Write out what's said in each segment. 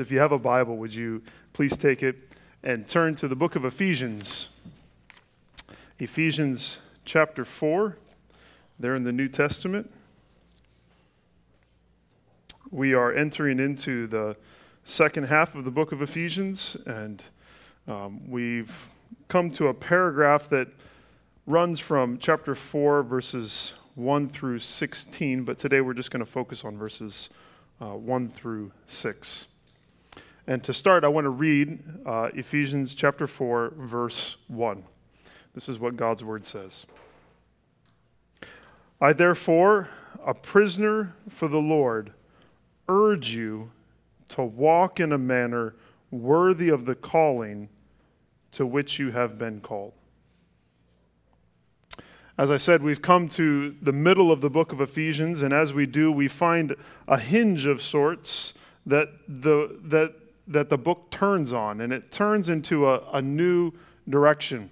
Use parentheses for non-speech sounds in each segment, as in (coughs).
If you have a Bible, would you please take it and turn to the book of Ephesians? Ephesians chapter 4, there in the New Testament. We are entering into the second half of the book of Ephesians, and um, we've come to a paragraph that runs from chapter 4, verses 1 through 16, but today we're just going to focus on verses uh, 1 through 6. And to start, I want to read uh, Ephesians chapter 4, verse 1. This is what God's word says. I, therefore, a prisoner for the Lord, urge you to walk in a manner worthy of the calling to which you have been called. As I said, we've come to the middle of the book of Ephesians, and as we do, we find a hinge of sorts that the, that that the book turns on, and it turns into a, a new direction.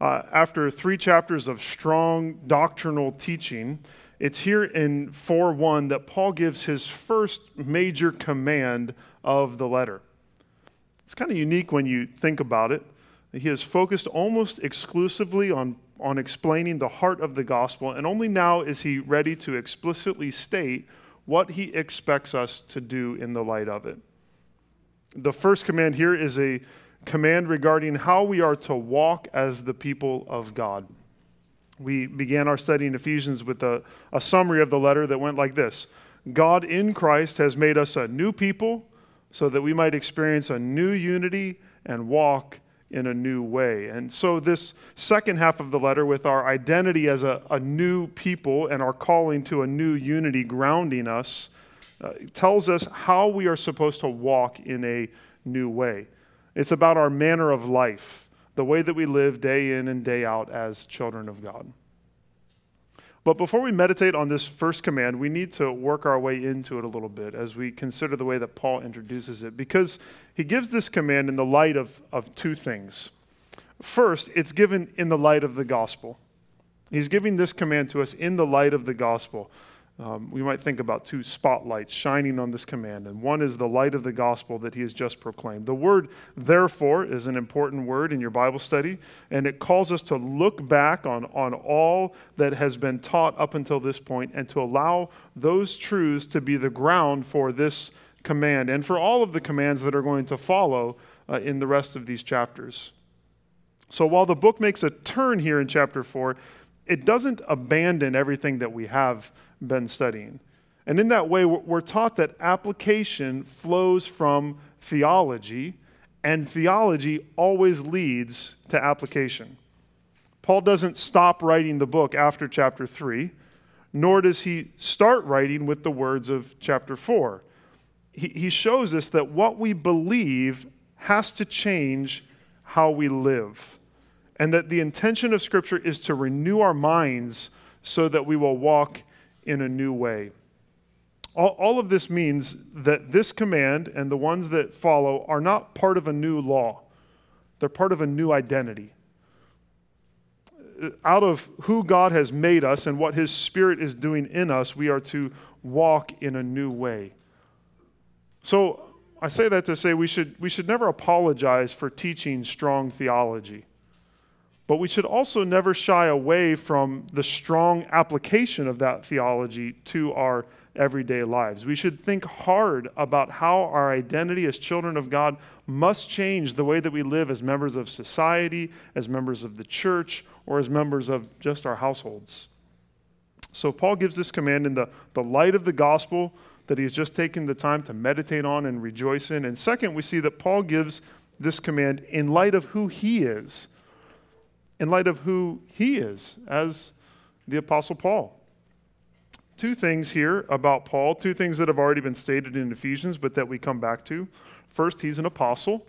Uh, after three chapters of strong doctrinal teaching, it's here in 4 1 that Paul gives his first major command of the letter. It's kind of unique when you think about it. He is focused almost exclusively on, on explaining the heart of the gospel, and only now is he ready to explicitly state what he expects us to do in the light of it. The first command here is a command regarding how we are to walk as the people of God. We began our study in Ephesians with a, a summary of the letter that went like this God in Christ has made us a new people so that we might experience a new unity and walk in a new way. And so, this second half of the letter, with our identity as a, a new people and our calling to a new unity grounding us, uh, tells us how we are supposed to walk in a new way. It's about our manner of life, the way that we live day in and day out as children of God. But before we meditate on this first command, we need to work our way into it a little bit as we consider the way that Paul introduces it, because he gives this command in the light of, of two things. First, it's given in the light of the gospel. He's giving this command to us in the light of the gospel um, we might think about two spotlights shining on this command, and one is the light of the gospel that he has just proclaimed. The word therefore is an important word in your Bible study, and it calls us to look back on, on all that has been taught up until this point and to allow those truths to be the ground for this command and for all of the commands that are going to follow uh, in the rest of these chapters. So while the book makes a turn here in chapter 4, it doesn't abandon everything that we have been studying. And in that way, we're taught that application flows from theology, and theology always leads to application. Paul doesn't stop writing the book after chapter 3, nor does he start writing with the words of chapter 4. He, he shows us that what we believe has to change how we live, and that the intention of Scripture is to renew our minds so that we will walk in a new way. All, all of this means that this command and the ones that follow are not part of a new law, they're part of a new identity. Uh, out of who God has made us and what His Spirit is doing in us, we are to walk in a new way. So I say that to say we should, we should never apologize for teaching strong theology. But we should also never shy away from the strong application of that theology to our everyday lives. We should think hard about how our identity as children of God must change the way that we live as members of society, as members of the church, or as members of just our households. So, Paul gives this command in the, the light of the gospel that he has just taken the time to meditate on and rejoice in. And second, we see that Paul gives this command in light of who he is in light of who he is as the Apostle Paul. Two things here about Paul, two things that have already been stated in Ephesians, but that we come back to. First, he's an apostle,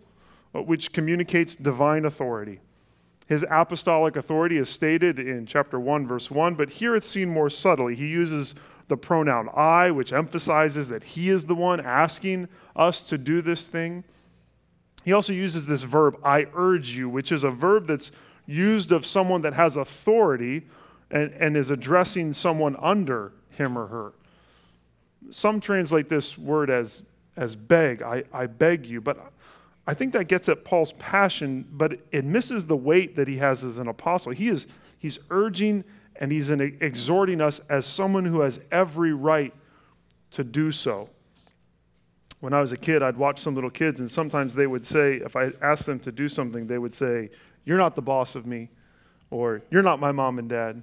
uh, which communicates divine authority. His apostolic authority is stated in chapter 1, verse 1, but here it's seen more subtly. He uses the pronoun I, which emphasizes that he is the one asking us to do this thing. He also uses this verb, I urge you, which is a verb that's used of someone that has authority and, and is addressing someone under him or her. Some translate this word as, as beg. I, I beg you. But I think that gets at Paul's passion, but it misses the weight that he has as an apostle. He is he's urging and he's exhorting us as someone who has every right to do so. When I was a kid, I'd watch some little kids, and sometimes they would say, if I asked them to do something, they would say, You're not the boss of me, or You're not my mom and dad.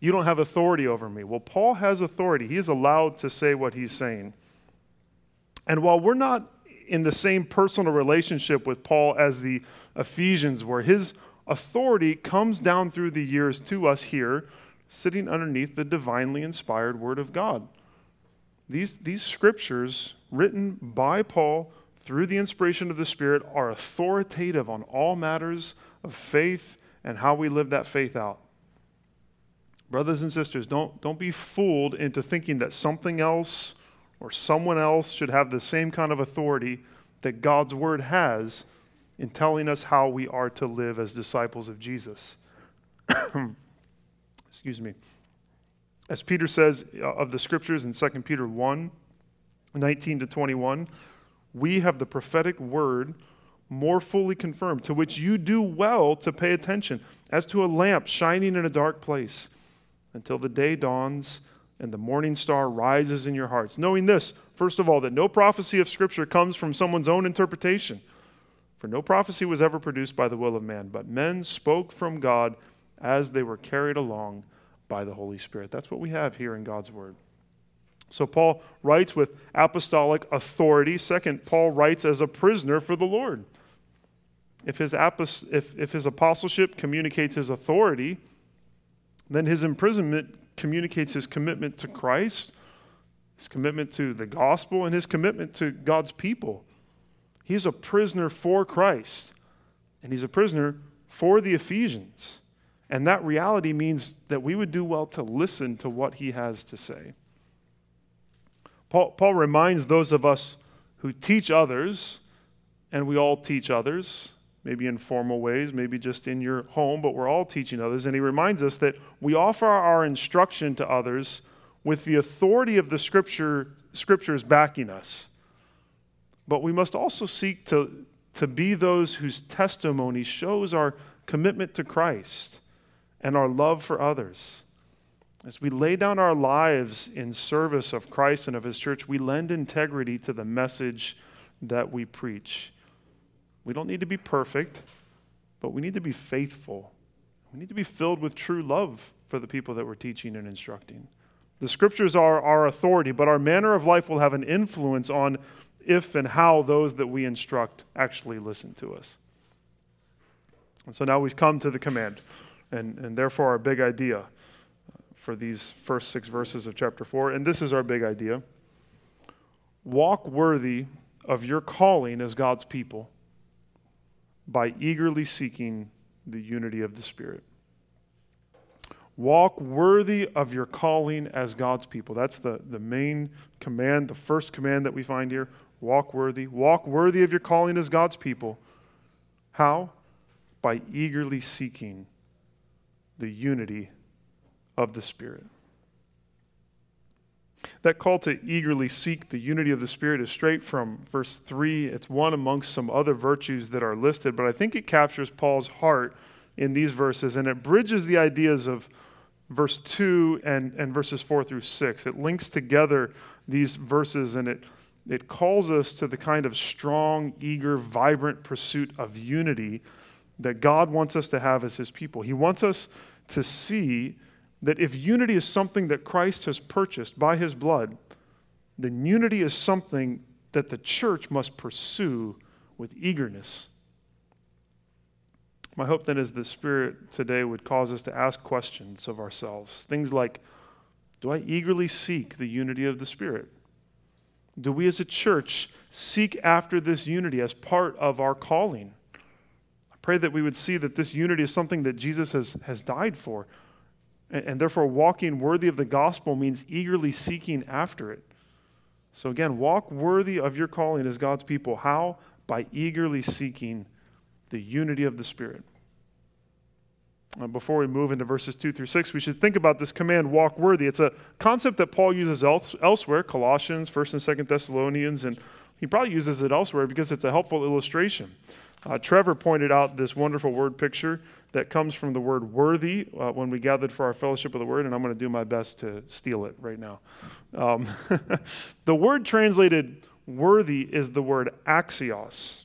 You don't have authority over me. Well, Paul has authority. He is allowed to say what he's saying. And while we're not in the same personal relationship with Paul as the Ephesians were, his authority comes down through the years to us here, sitting underneath the divinely inspired Word of God. These, these scriptures, written by Paul through the inspiration of the Spirit, are authoritative on all matters of faith and how we live that faith out. Brothers and sisters, don't, don't be fooled into thinking that something else or someone else should have the same kind of authority that God's Word has in telling us how we are to live as disciples of Jesus. (coughs) Excuse me. As Peter says uh, of the scriptures in 2 Peter 1 19 to 21, we have the prophetic word more fully confirmed, to which you do well to pay attention, as to a lamp shining in a dark place, until the day dawns and the morning star rises in your hearts. Knowing this, first of all, that no prophecy of Scripture comes from someone's own interpretation. For no prophecy was ever produced by the will of man, but men spoke from God as they were carried along by the Holy Spirit. That's what we have here in God's Word. So Paul writes with apostolic authority. Second, Paul writes as a prisoner for the Lord. If his, apost- if, if his apostleship communicates his authority, then his imprisonment communicates his commitment to Christ, his commitment to the gospel, and his commitment to God's people. He's a prisoner for Christ, and he's a prisoner for the Ephesians. And that reality means that we would do well to listen to what he has to say. Paul, Paul reminds those of us who teach others, and we all teach others, maybe in formal ways, maybe just in your home, but we're all teaching others. And he reminds us that we offer our instruction to others with the authority of the scripture, scriptures backing us. But we must also seek to, to be those whose testimony shows our commitment to Christ and our love for others. As we lay down our lives in service of Christ and of His church, we lend integrity to the message that we preach. We don't need to be perfect, but we need to be faithful. We need to be filled with true love for the people that we're teaching and instructing. The scriptures are our authority, but our manner of life will have an influence on if and how those that we instruct actually listen to us. And so now we've come to the command, and, and therefore our big idea for these first six verses of chapter 4. And this is our big idea walk worthy of your calling as God's people by eagerly seeking the unity of the Spirit. Walk worthy of your calling as God's people. That's the, the main command, the first command that we find here. Walk worthy. Walk worthy of your calling as God's people. How? By eagerly seeking the unity of the Spirit. That call to eagerly seek the unity of the Spirit is straight from verse 3. It's one amongst some other virtues that are listed, but I think it captures Paul's heart in these verses and it bridges the ideas of verse 2 and, and verses 4 through 6. It links together these verses and it, it calls us to the kind of strong, eager, vibrant pursuit of unity that God wants us to have as His people. He wants us to see that if unity is something that Christ has purchased by his blood, then unity is something that the church must pursue with eagerness. My hope then is the Spirit today would cause us to ask questions of ourselves. Things like Do I eagerly seek the unity of the Spirit? Do we as a church seek after this unity as part of our calling? I pray that we would see that this unity is something that Jesus has, has died for. And, therefore, walking worthy of the gospel means eagerly seeking after it. So, again, walk worthy of your calling as God's people. How? By eagerly seeking the unity of the Spirit. Before we move into verses 2 through 6, we should think about this command, walk worthy. It's a concept that Paul uses elsewhere, Colossians, 1st and 2nd Thessalonians, and He probably uses it elsewhere because it's a helpful illustration. Uh, Trevor pointed out this wonderful word picture that comes from the word worthy uh, when we gathered for our fellowship of the word, and I'm going to do my best to steal it right now. Um, (laughs) the word translated worthy is the word axios,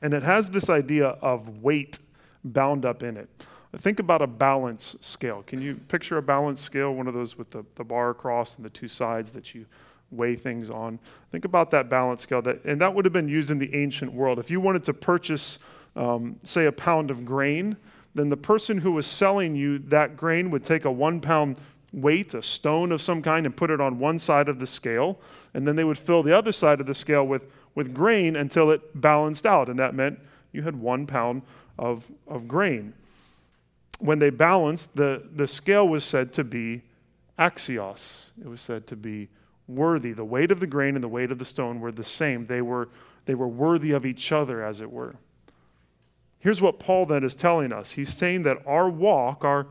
and it has this idea of weight bound up in it. Think about a balance scale. Can you picture a balance scale, one of those with the, the bar across and the two sides that you weigh things on? Think about that balance scale, that, and that would have been used in the ancient world. If you wanted to purchase, um, say, a pound of grain, then the person who was selling you that grain would take a one pound weight, a stone of some kind, and put it on one side of the scale. And then they would fill the other side of the scale with, with grain until it balanced out. And that meant you had one pound of, of grain when they balanced, the, the scale was said to be axios. It was said to be worthy. The weight of the grain and the weight of the stone were the same. They were, they were worthy of each other, as it were. Here's what Paul then is telling us. He's saying that our walk, our,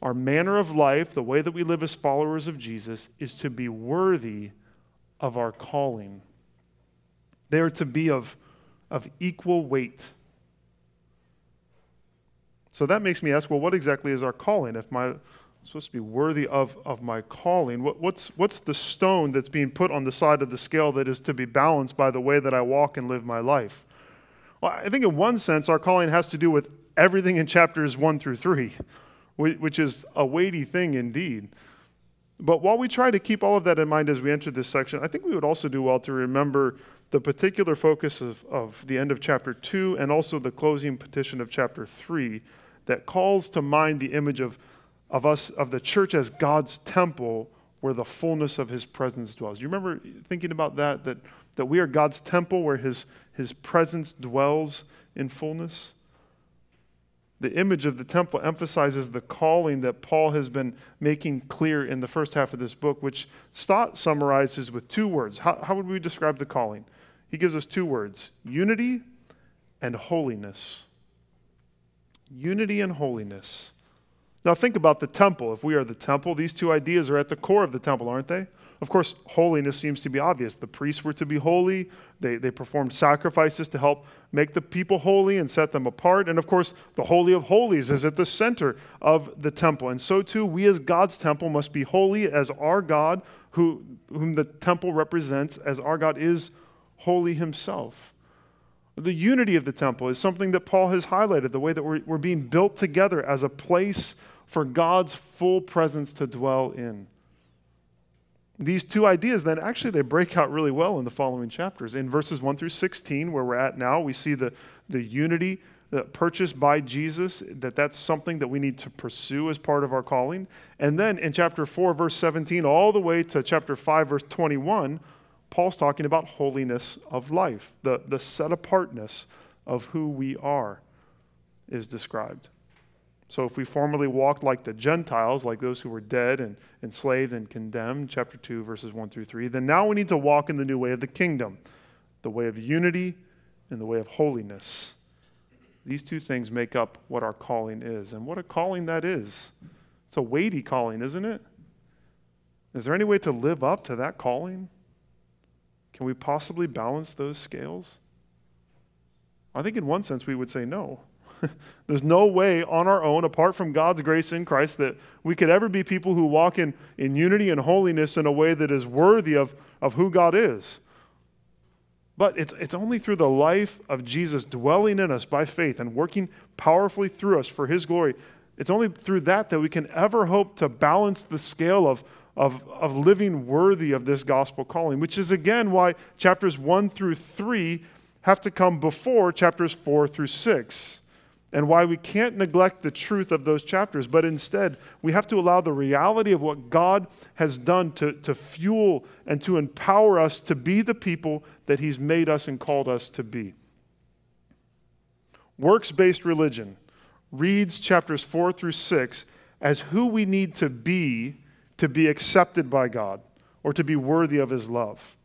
our manner of life, the way that we live as followers of Jesus, is to be worthy of our calling. They are to be of, of equal weight. So that makes me ask, well, what exactly is our calling? If my supposed to be worthy of, of my calling, what, what's, what's the stone that's being put on the side of the scale that is to be balanced by the way that I walk and live my life? Well, I think in one sense, our calling has to do with everything in chapters 1 through 3, which is a weighty thing indeed. But while we try to keep all of that in mind as we enter this section, I think we would also do well to remember the particular focus of, of the end of chapter 2 and also the closing petition of chapter 3 that calls to mind the image of, of us, of the church as God's temple where the fullness of his presence dwells. You remember thinking about that, that, that we are God's temple where his, his presence dwells in fullness? The image of the temple emphasizes the calling that Paul has been making clear in the first half of this book, which Stott summarizes with two words. How, how would we describe the calling? He gives us two words unity and holiness unity and holiness. Now, think about the temple. If we are the temple, these two ideas are at the core of the temple, aren't they? Of course, holiness seems to be obvious. The priests were to be holy, they, they performed sacrifices to help make the people holy and set them apart. And of course, the Holy of Holies is at the center of the temple. And so, too, we as God's temple must be holy as our God, who, whom the temple represents, as our God is holy himself. The unity of the temple is something that Paul has highlighted, the way that we're, we're being built together as a place for God's full presence to dwell in. These two ideas then actually they break out really well in the following chapters. In verses 1 through 16, where we're at now, we see the, the unity purchased by Jesus, that that's something that we need to pursue as part of our calling. And then in chapter 4, verse 17, all the way to chapter 5, verse 21, Paul's talking about holiness of life, the, the set apartness of who we are is described. So if we formerly walked like the Gentiles, like those who were dead and enslaved and condemned, chapter 2, verses 1 through 3, then now we need to walk in the new way of the kingdom, the way of unity and the way of holiness. These two things make up what our calling is. And what a calling that is. It's a weighty calling, isn't it? Is there any way to live up to that calling? Can we possibly balance those scales? I think, in one sense, we would say no. (laughs) There's no way on our own, apart from God's grace in Christ, that we could ever be people who walk in, in unity and holiness in a way that is worthy of, of who God is. But it's, it's only through the life of Jesus dwelling in us by faith and working powerfully through us for his glory. It's only through that that we can ever hope to balance the scale of, of, of living worthy of this gospel calling, which is again why chapters 1 through 3 have to come before chapters 4 through 6, and why we can't neglect the truth of those chapters, but instead we have to allow the reality of what God has done to, to fuel and to empower us to be the people that He's made us and called us to be. Works based religion reads chapters 4 through 6 as who we need to be to be accepted by God or to be worthy of his love.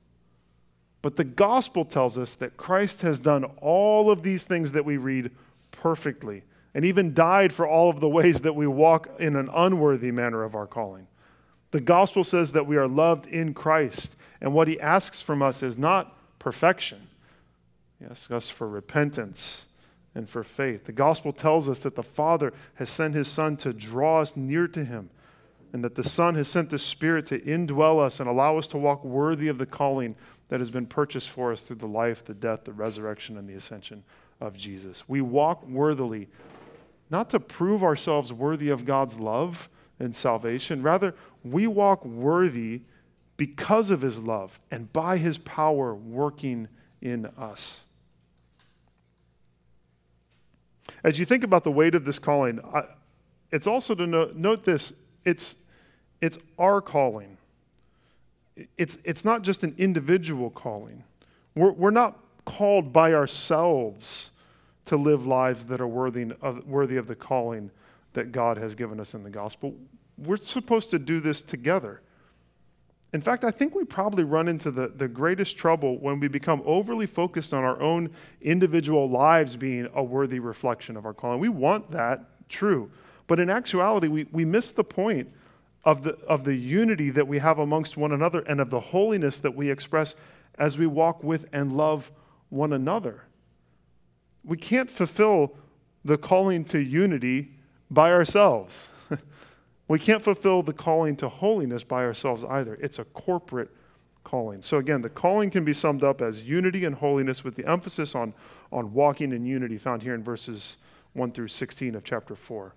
But the gospel tells us that Christ has done all of these things that we read perfectly and even died for all of the ways that we walk in an unworthy manner of our calling. The gospel says that we are loved in Christ, and what he asks from us is not perfection. He asks us for repentance and for faith. The gospel tells us that the Father has sent his Son to draw us near to him, and that the Son has sent the Spirit to indwell us and allow us to walk worthy of the calling that has been purchased for us through the life, the death, the resurrection, and the ascension of Jesus. We walk worthily, not to prove ourselves worthy of God's love and salvation, rather, we walk worthy because of his love and by his power working in us. As you think about the weight of this calling, I, it's also to note, note this it's, it's our calling. It's, it's not just an individual calling. We're, we're not called by ourselves to live lives that are worthy of, worthy of the calling that God has given us in the gospel. We're supposed to do this together. In fact, I think we probably run into the, the greatest trouble when we become overly focused on our own individual lives being a worthy reflection of our calling. We want that, true. But in actuality, we, we miss the point of the, of the unity that we have amongst one another and of the holiness that we express as we walk with and love one another. We can't fulfill the calling to unity by ourselves. (laughs) We can't fulfill the calling to holiness by ourselves either. It's a corporate calling. So, again, the calling can be summed up as unity and holiness with the emphasis on, on walking in unity found here in verses 1 through 16 of chapter 4.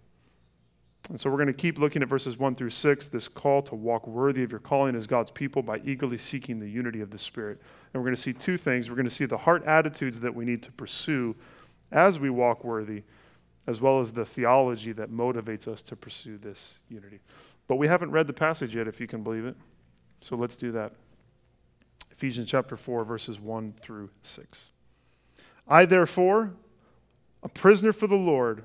And so we're going to keep looking at verses 1 through 6, this call to walk worthy of your calling as God's people by eagerly seeking the unity of the Spirit. And we're going to see two things. We're going to see the heart attitudes that we need to pursue as we walk worthy as well as the theology that motivates us to pursue this unity. But we haven't read the passage yet, if you can believe it. So let's do that. Ephesians chapter 4, verses 1 through 6. I, therefore, a prisoner for the Lord,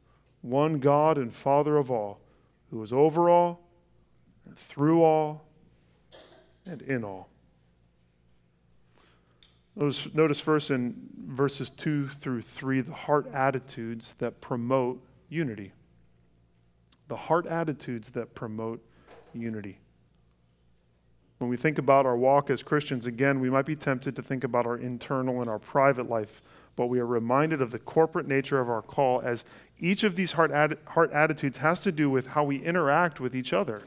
one God and Father of all, who is over all and through all and in all. Notice, notice first in verses 2 through 3 the heart attitudes that promote unity the heart attitudes that promote unity. When we think about our walk as Christians, again, we might be tempted to think about our internal and our private life, but we are reminded of the corporate nature of our call as each of these heart, heart attitudes has to do with how we interact with each other.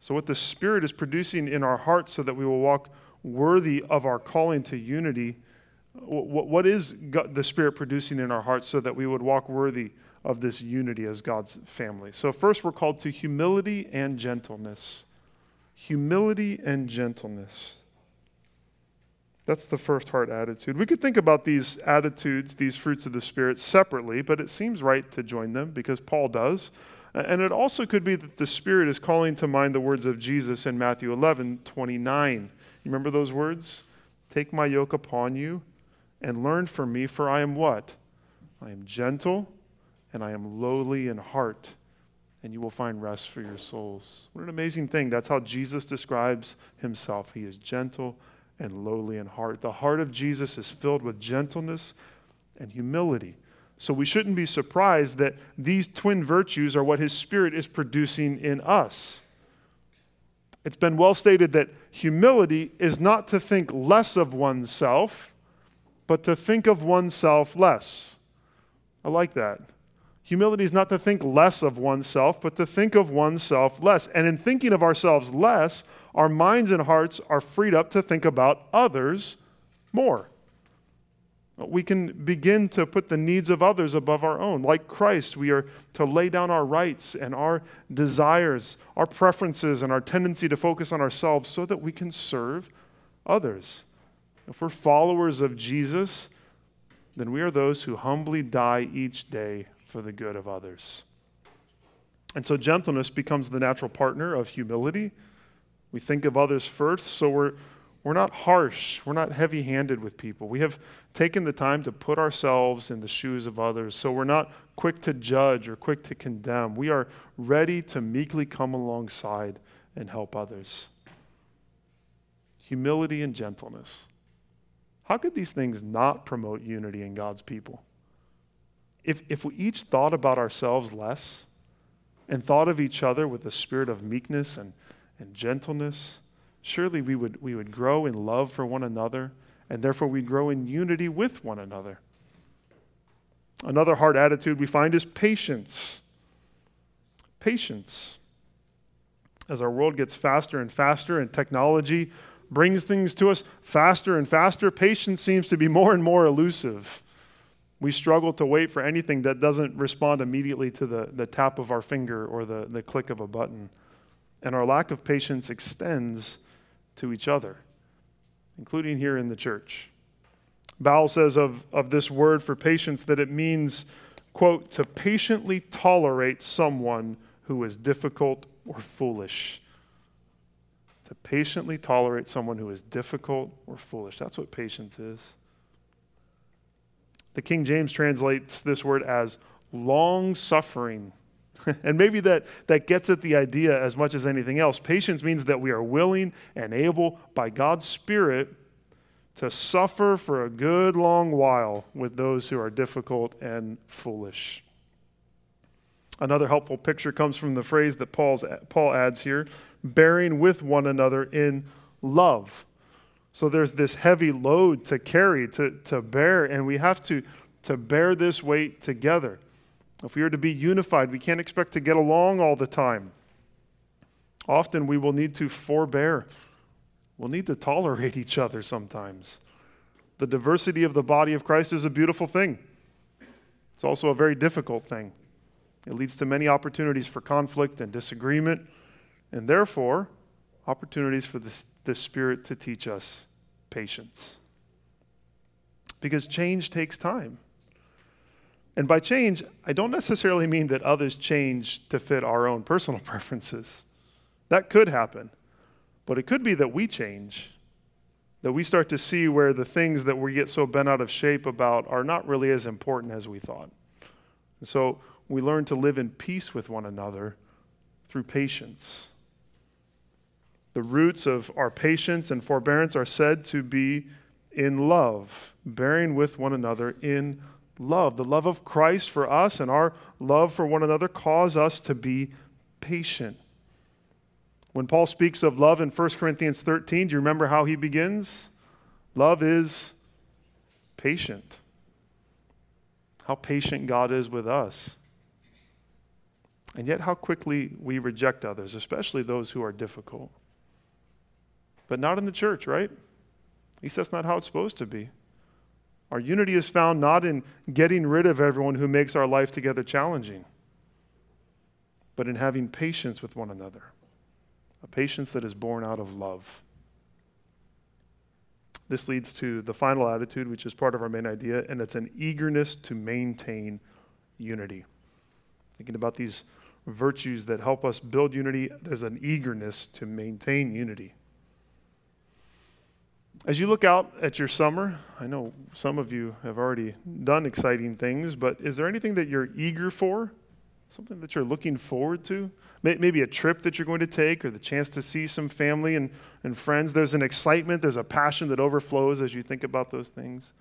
So, what the Spirit is producing in our hearts so that we will walk worthy of our calling to unity, What, what is the Spirit producing in our hearts so that we would walk worthy of this unity as God's family. So, first, we're called to humility and gentleness. Humility and gentleness. That's the first heart attitude. We could think about these attitudes, these fruits of the Spirit, separately, but it seems right to join them because Paul does. And it also could be that the Spirit is calling to mind the words of Jesus in Matthew 11 29. You remember those words? Take my yoke upon you and learn from me, for I am what? I am gentle and I am lowly in heart, and you will find rest for your souls. What an amazing thing. That's how Jesus describes himself. He is gentle and lowly in heart. The heart of Jesus is filled with gentleness and humility. So we shouldn't be surprised that these twin virtues are what his spirit is producing in us. It's been well stated that humility is not to think less of oneself, but to think of oneself less. I like that. Humility is not to think less of oneself, but to think of oneself less. And in thinking of ourselves less, our minds and hearts are freed up to think about others more. We can begin to put the needs of others above our own. Like Christ, we are to lay down our rights and our desires, our preferences, and our tendency to focus on ourselves so that we can serve others. If we're followers of Jesus, then we are those who humbly die each day for the good of others. And so gentleness becomes the natural partner of humility. We think of others first, so we're, We're not harsh. We're not heavy handed with people. We have taken the time to put ourselves in the shoes of others. So we're not quick to judge or quick to condemn. We are ready to meekly come alongside and help others. Humility and gentleness. How could these things not promote unity in God's people? If, if we each thought about ourselves less and thought of each other with a spirit of meekness and, and gentleness, surely we would, we would grow in love for one another, and therefore we'd grow in unity with one another. Another hard attitude we find is patience. Patience. As our world gets faster and faster and technology brings things to us faster and faster, patience seems to be more and more elusive. We struggle to wait for anything that doesn't respond immediately to the, the tap of our finger or the, the click of a button. And our lack of patience extends to each other, including here in the church. Bowell says of, of this word for patience that it means, quote, to patiently tolerate someone who is difficult or foolish. To patiently tolerate someone who is difficult or foolish. That's what patience is. The King James translates this word as long suffering. (laughs) and maybe that, that gets at the idea as much as anything else. Patience means that we are willing and able by God's Spirit to suffer for a good long while with those who are difficult and foolish. Another helpful picture comes from the phrase that Paul's, Paul adds here bearing with one another in love. So there's this heavy load to carry, to, to bear, and we have to, to bear this weight together. If we are to be unified, we can't expect to get along all the time. Often we will need to forbear. We'll need to tolerate each other sometimes. The diversity of the body of Christ is a beautiful thing. It's also a very difficult thing. It leads to many opportunities for conflict and disagreement, and therefore, opportunities for the, the Spirit to teach us patience. Because change takes time. And by change, I don't necessarily mean that others change to fit our own personal (laughs) preferences. That could happen. But it could be that we change, that we start to see where the things that we get so bent out of shape about are not really as important as we thought. And so we learn to live in peace with one another through patience. The roots of our patience and forbearance are said to be in love, bearing with one another in love. The love of Christ for us and our love for one another cause us to be patient. When Paul speaks of love in 1 Corinthians 13, do you remember how he begins? Love is patient. How patient God is with us. And yet, how quickly we reject others, especially those who are difficult but not in the church, right? At least that's not how it's supposed to be. Our unity is found not in getting rid of everyone who makes our life together challenging, but in having patience with one another, a patience that is born out of love. This leads to the final attitude, which is part of our main idea, and it's an eagerness to maintain unity. Thinking about these virtues that help us build unity, there's an eagerness to maintain unity. As you look out at your summer, I know some of you have already done exciting things, but is there anything that you're eager for? Something that you're looking forward to? Maybe a trip that you're going to take or the chance to see some family and, and friends. There's an excitement, there's a passion that overflows as you think about those things.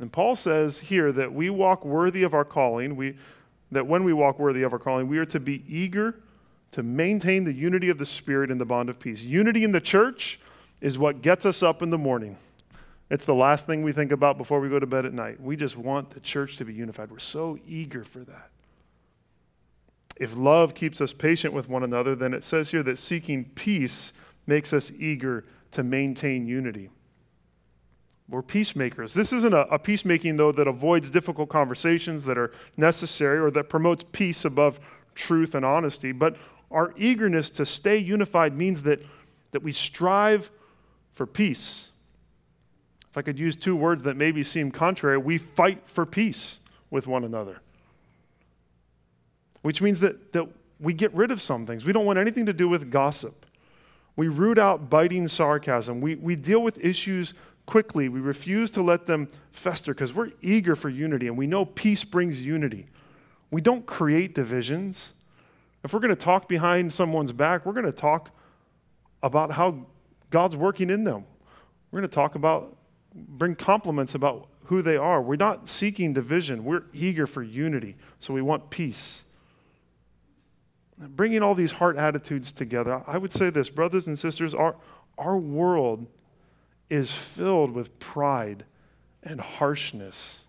And Paul says here that we walk worthy of our calling, we, that when we walk worthy of our calling, we are to be eager to maintain the unity of the Spirit in the bond of peace. Unity in the church is what gets us up in the morning. It's the last thing we think about before we go to bed at night. We just want the church to be unified. We're so eager for that. If love keeps us patient with one another, then it says here that seeking peace makes us eager to maintain unity. We're peacemakers. This isn't a, a, peacemaking, though, that avoids difficult conversations that are necessary or that promotes peace above truth and honesty, but our eagerness to stay unified means that, that we strive for peace. If I could use two words that maybe seem contrary, we fight for peace with one another. Which means that, that we get rid of some things. We don't want anything to do with gossip We root out biting sarcasm. We, we deal with issues quickly. We refuse to let them fester because we're eager for unity and we know peace brings unity. We don't create divisions. If we're going to talk behind someone's back, we're going to talk about how God's working in them. We're going to talk about, bring compliments about who they are. We're not seeking division, we're eager for unity. So we want peace. Bringing all these heart attitudes together, I would say this, brothers and sisters, our, our world is filled with pride and harshness.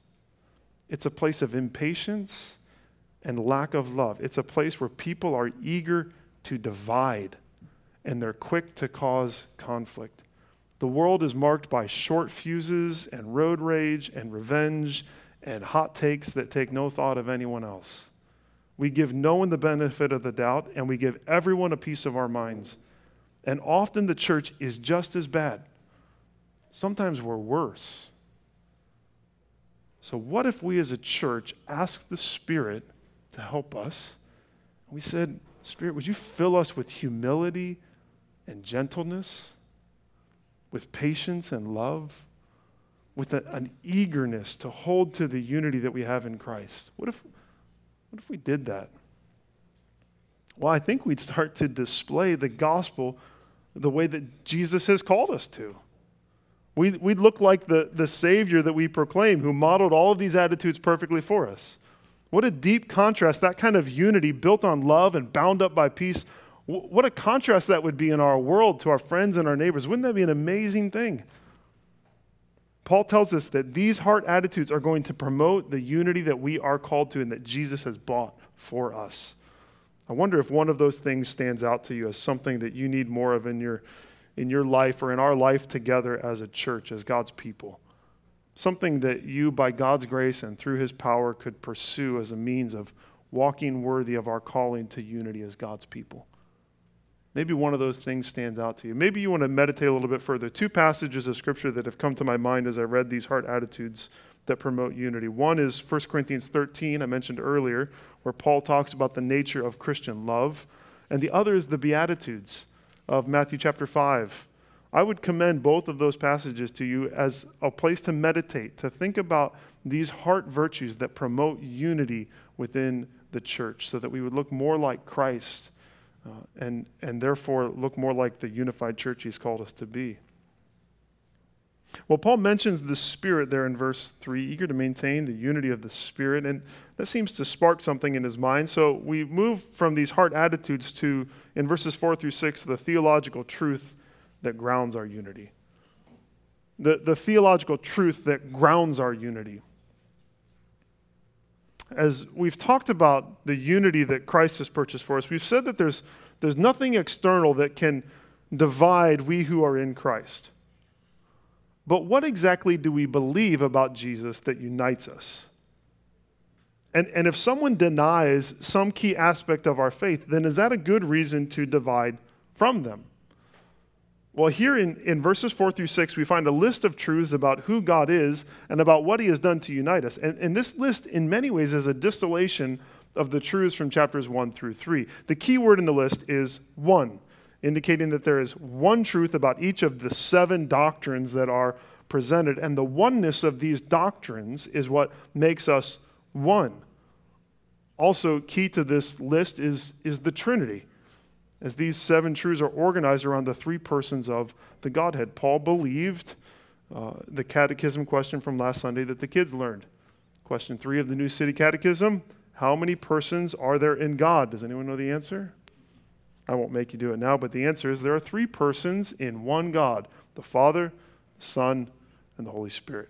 It's a place of impatience and lack of love. It's a place where people are eager to divide and they're quick to cause conflict. The world is marked by short fuses and road rage and revenge and hot takes that take no thought of anyone else. We give no one the benefit of the doubt and we give everyone a piece of our minds. And often the church is just as bad. Sometimes we're worse. So, what if we as a church asked the Spirit to help us? We said, Spirit, would you fill us with humility and gentleness, with patience and love, with a, an eagerness to hold to the unity that we have in Christ? What if, what if we did that? Well, I think we'd start to display the gospel the way that Jesus has called us to. We'd, we'd look like the, the Savior that we proclaim, who modeled all of these attitudes perfectly for us. What a deep contrast, that kind of unity built on love and bound up by peace. What a contrast that would be in our world to our friends and our neighbors. Wouldn't that be an amazing thing? Paul tells us that these heart attitudes are going to promote the unity that we are called to and that Jesus has bought for us. I wonder if one of those things stands out to you as something that you need more of in your in your life or in our life together as a church, as God's people. Something that you, by God's grace and through His power, could pursue as a means of walking worthy of our calling to unity as God's people. Maybe one of those things stands out to you. Maybe you want to meditate a little bit further. Two passages of Scripture that have come to my mind as I read these heart attitudes that promote unity. One is 1 Corinthians 13, I mentioned earlier, where Paul talks about the nature of Christian love. And the other is the Beatitudes of Matthew chapter 5. I would commend both of those passages to you as a place to meditate, to think about these heart virtues that promote unity within the church so that we would look more like Christ uh, and, and therefore look more like the unified church he's called us to be. Well, Paul mentions the Spirit there in verse 3, eager to maintain the unity of the Spirit, and that seems to spark something in his mind. So we move from these heart attitudes to, in verses 4 through 6, the theological truth that grounds our unity. The, the theological truth that grounds our unity. As we've talked about the unity that Christ has purchased for us, we've said that there's, there's nothing external that can divide we who are in Christ. But what exactly do we believe about Jesus that unites us? And, and if someone denies some key aspect of our faith, then is that a good reason to divide from them? Well, here in, in verses 4 through 6, we find a list of truths about who God is and about what he has done to unite us. And, and this list, in many ways, is a distillation of the truths from chapters 1 through 3. The key word in the list is one indicating that there is one truth about each of the seven doctrines that are presented. And the oneness of these doctrines is what makes us one. Also, key to this list is, is the Trinity, as these seven truths are organized around the three persons of the Godhead. Paul believed uh, the catechism question from last Sunday that the kids learned. Question three of the New City Catechism How many persons are there in God? Does anyone know the answer? I won't make you do it now, but the answer is there are three persons in one God the Father, the Son, and the Holy Spirit.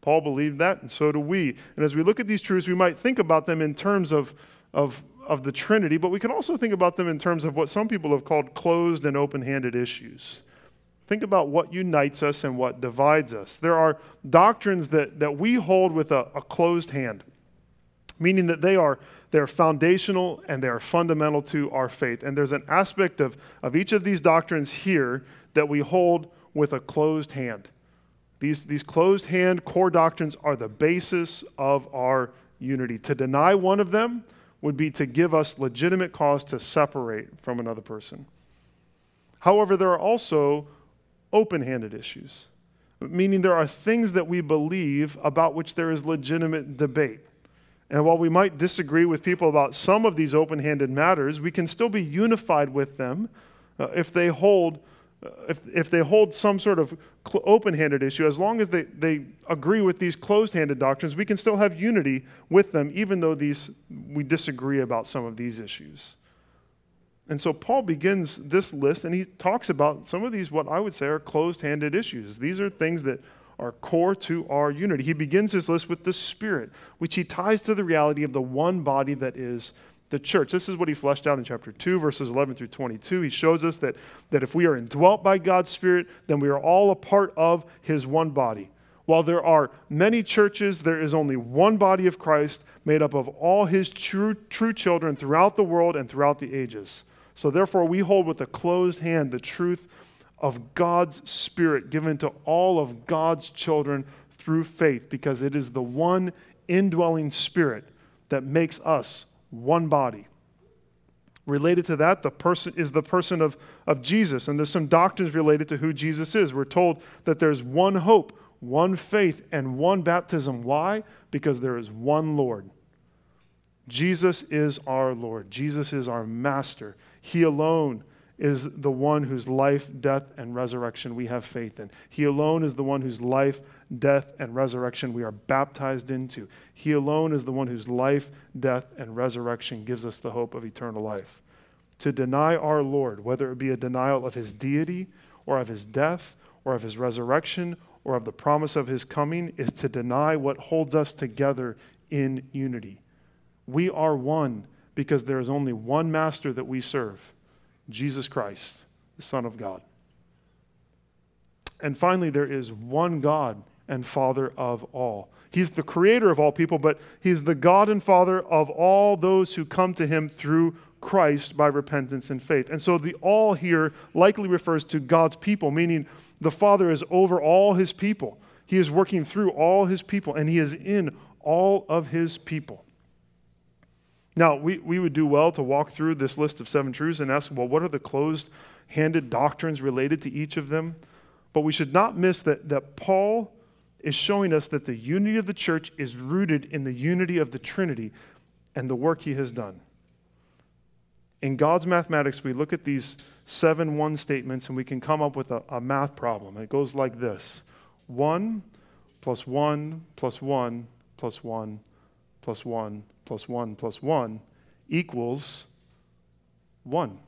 Paul believed that, and so do we. And as we look at these truths, we might think about them in terms of, of, of the Trinity, but we can also think about them in terms of what some people have called closed and open handed issues. Think about what unites us and what divides us. There are doctrines that, that we hold with a, a closed hand meaning that they are they're foundational and they are fundamental to our faith. And there's an aspect of, of each of these doctrines here that we hold with a closed hand. These, these closed hand core doctrines are the basis of our unity. To deny one of them would be to give us legitimate cause to separate from another person. However, there are also open handed issues, meaning there are things that we believe about which there is legitimate debate. And while we might disagree with people about some of these open handed matters, we can still be unified with them uh, if they hold. Uh, if, if they hold some sort of cl- open handed issue, as long as they, they agree with these closed handed doctrines, we can still have unity with them, even though these, we disagree about some of these issues. And so Paul begins this list and he talks about some of these, what I would say are closed handed issues. These are things that are core to our unity. He begins his list with the Spirit, which he ties to the reality of the one body that is the church. This is what he fleshed out in chapter 2, verses 11 through 22. He shows us that, that if we are indwelt by God's Spirit, then we are all a part of his one body. While there are many churches, there is only one body of Christ made up of all his true, true children throughout the world and throughout the ages. So therefore, we hold with a closed hand the truth of God's Spirit given to all of God's children through faith, because it is the one indwelling Spirit that makes us one body. Related to that, the person is the person of, of Jesus, and there's some doctrines related to who Jesus is. We're told that there's one hope, one faith, and one baptism. Why? Because there is one Lord. Jesus is our Lord. Jesus is our master. He alone is the one whose life, death, and resurrection we have faith in. He alone is the one whose life, death, and resurrection we are baptized into. He alone is the one whose life, death, and resurrection gives us the hope of eternal life. To deny our Lord, whether it be a denial of his deity, or of his death, or of his resurrection, or of the promise of his coming, is to deny what holds us together in unity. We are one because there is only one master that we serve Jesus Christ, the Son of God. And finally, there is one God and Father of all. He's the creator of all people, but He's the God and Father of all those who come to Him through Christ by repentance and faith. And so the all here likely refers to God's people, meaning the Father is over all His people. He is working through all His people, and He is in all of His people. Now, we, we would do well to walk through this list of seven truths and ask, well, what are the closed handed doctrines related to each of them? But we should not miss that, that Paul is showing us that the unity of the church is rooted in the unity of the Trinity and the work he has done. In God's mathematics, we look at these seven one statements and we can come up with a, a math problem. It goes like this 1 plus 1 plus 1 plus 1 plus 1 plus 1 plus 1 equals 1.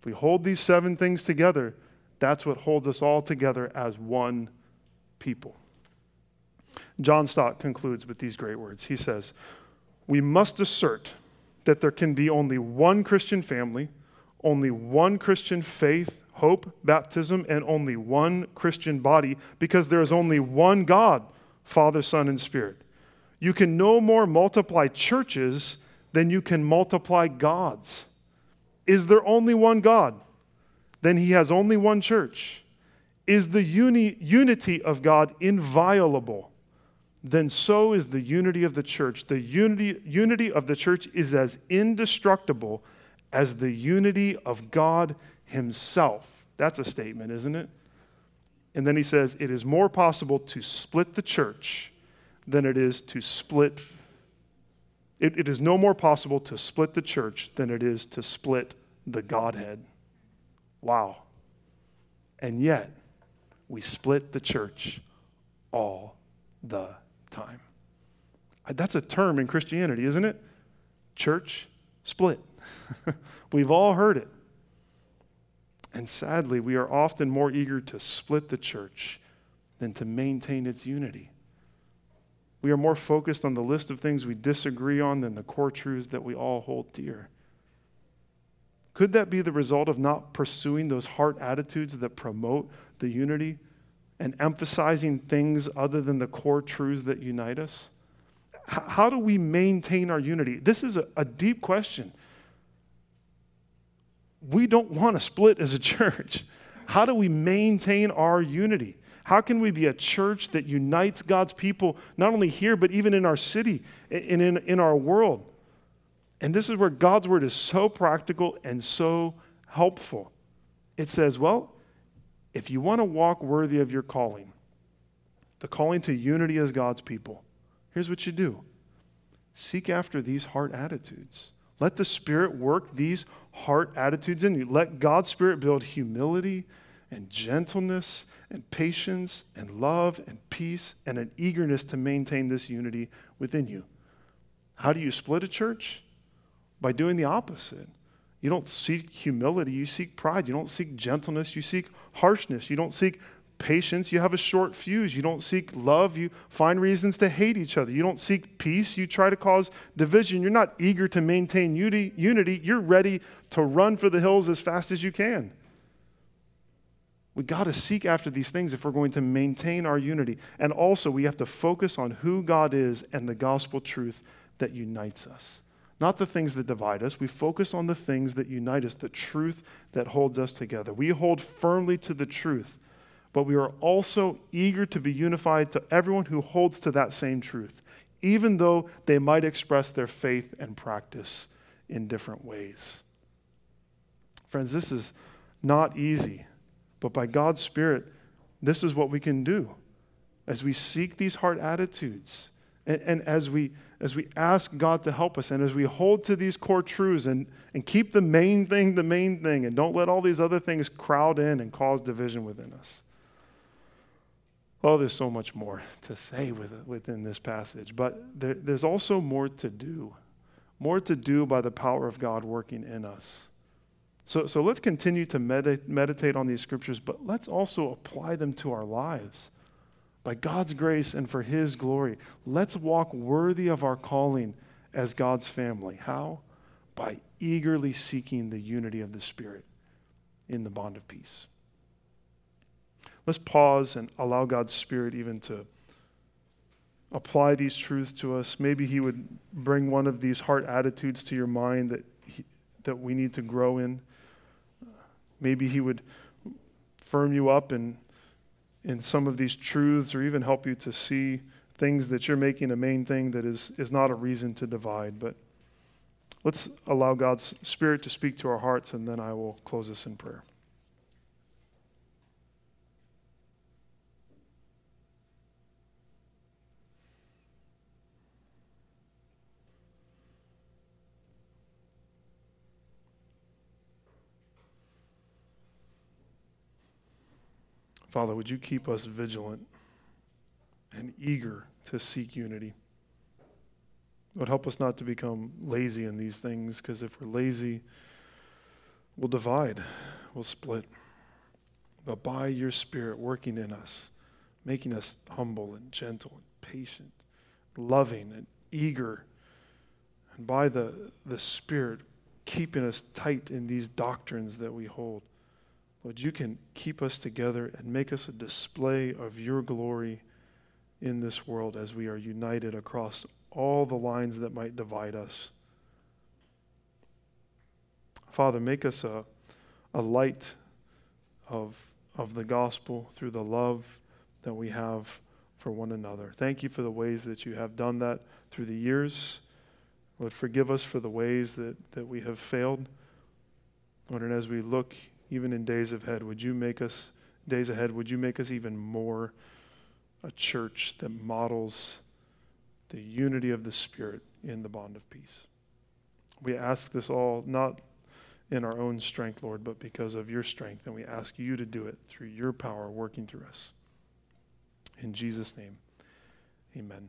If we hold these seven things together, that's what holds us all together as one people. John Stott concludes with these great words. He says, We must assert that there can be only one Christian family, only one Christian faith, hope, baptism, and only one Christian body because there is only one God, Father, Son, and Spirit. You can no more multiply churches than you can multiply gods. Is there only one God? Then he has only one church. Is the uni- unity of God inviolable? Then so is the unity of the church. The unity, unity of the church is as indestructible as the unity of God Himself. That's a statement, isn't it? And then he says, It is more possible to split the church than it is to split. It, it is no more possible to split the church than it is to split the Godhead. Wow. And yet, we split the church all the time. That's a term in Christianity, isn't it? Church split. (laughs) We've all heard it. And sadly, we are often more eager to split the church than to maintain its unity. We are more focused on the list of things we disagree on than the core truths that we all hold dear. Could that be the result of not pursuing those heart attitudes that promote the unity and emphasizing things other than the core truths that unite us? How do we maintain our unity? This is a, a deep question. We don't want to split as a (laughs) church. How do we maintain our unity? How can we be a church that unites God's people, not only here, but even in our city and in, in our world? And this is where God's word is so practical and so helpful. it says, well, if you want to walk worthy of your calling, the calling to unity as God's people, here's what you do seek after these heart attitudes. Let the Spirit work these heart attitudes in you. Let God's Spirit build humility and gentleness and patience and love and peace and an eagerness to maintain this unity within you. How do you split a church? By doing the opposite. You don't seek humility, you seek pride. You don't seek gentleness, you seek harshness. You don't seek patience, you have a short fuse. You don't seek love, you find reasons to hate each other. You don't seek peace, you try to cause division. You're not eager to maintain unity, you're ready to run for the hills as fast as you can. We got to seek after these things if we're going to maintain our unity. And also, we have to focus on who God is and the gospel truth that unites us. Not the things that divide us. We focus on the things that unite us, the truth that holds us together. We hold firmly to the truth, but we are also eager to be unified to everyone who holds to that same truth, even though they might express their faith and practice in different ways. Friends, this is not easy. But by God's Spirit, this is what we can do as we seek these heart attitudes and, and, as, we, as we ask God to help us and as we hold to these core truths and, and keep the main thing the main thing and don't let all these other things crowd in and cause division within us. Oh, there's so much more to say with, within this passage, but there, there's also more to do. More to do by the power of God working in us. So, so let's continue to med- meditate on these scriptures, but let's also apply them to our lives. By God's grace and for His glory, let's walk worthy of our calling as God's family. How? By eagerly seeking the unity of the Spirit in the bond of peace. Let's pause and allow God's Spirit even to apply these truths to us. Maybe He would bring one of these heart attitudes to your mind that, he, that we need to grow in. Maybe He would firm you up in, in some of these truths or even help you to see things that you're making a main thing that is, is not a reason to divide. But let's allow God's Spirit to speak to our hearts, and then I will close this in prayer. Father, would you keep us vigilant and eager to seek unity? Lord, help us not to become lazy in these things, because if we're lazy, we'll divide, we'll split. But by your Spirit working in us, making us humble and gentle and patient, loving and eager, and by the, the Spirit keeping us tight in these doctrines that we hold, Lord, you can keep us together and make us a display of your glory in this world as we are united across all the lines that might divide us. Father, make us a, a light of, of the gospel through the love that we have for one another. Thank you for the ways that you have done that through the years. Lord, forgive us for the ways that, that we have failed. Lord, and as we look even in days ahead, would you make us, days ahead, would you make us even more a church that models the unity of the Spirit in the bond of peace? We ask this all not in our own strength, Lord, but because of your strength, and we ask you to do it through your power working through us. In Jesus' name, amen.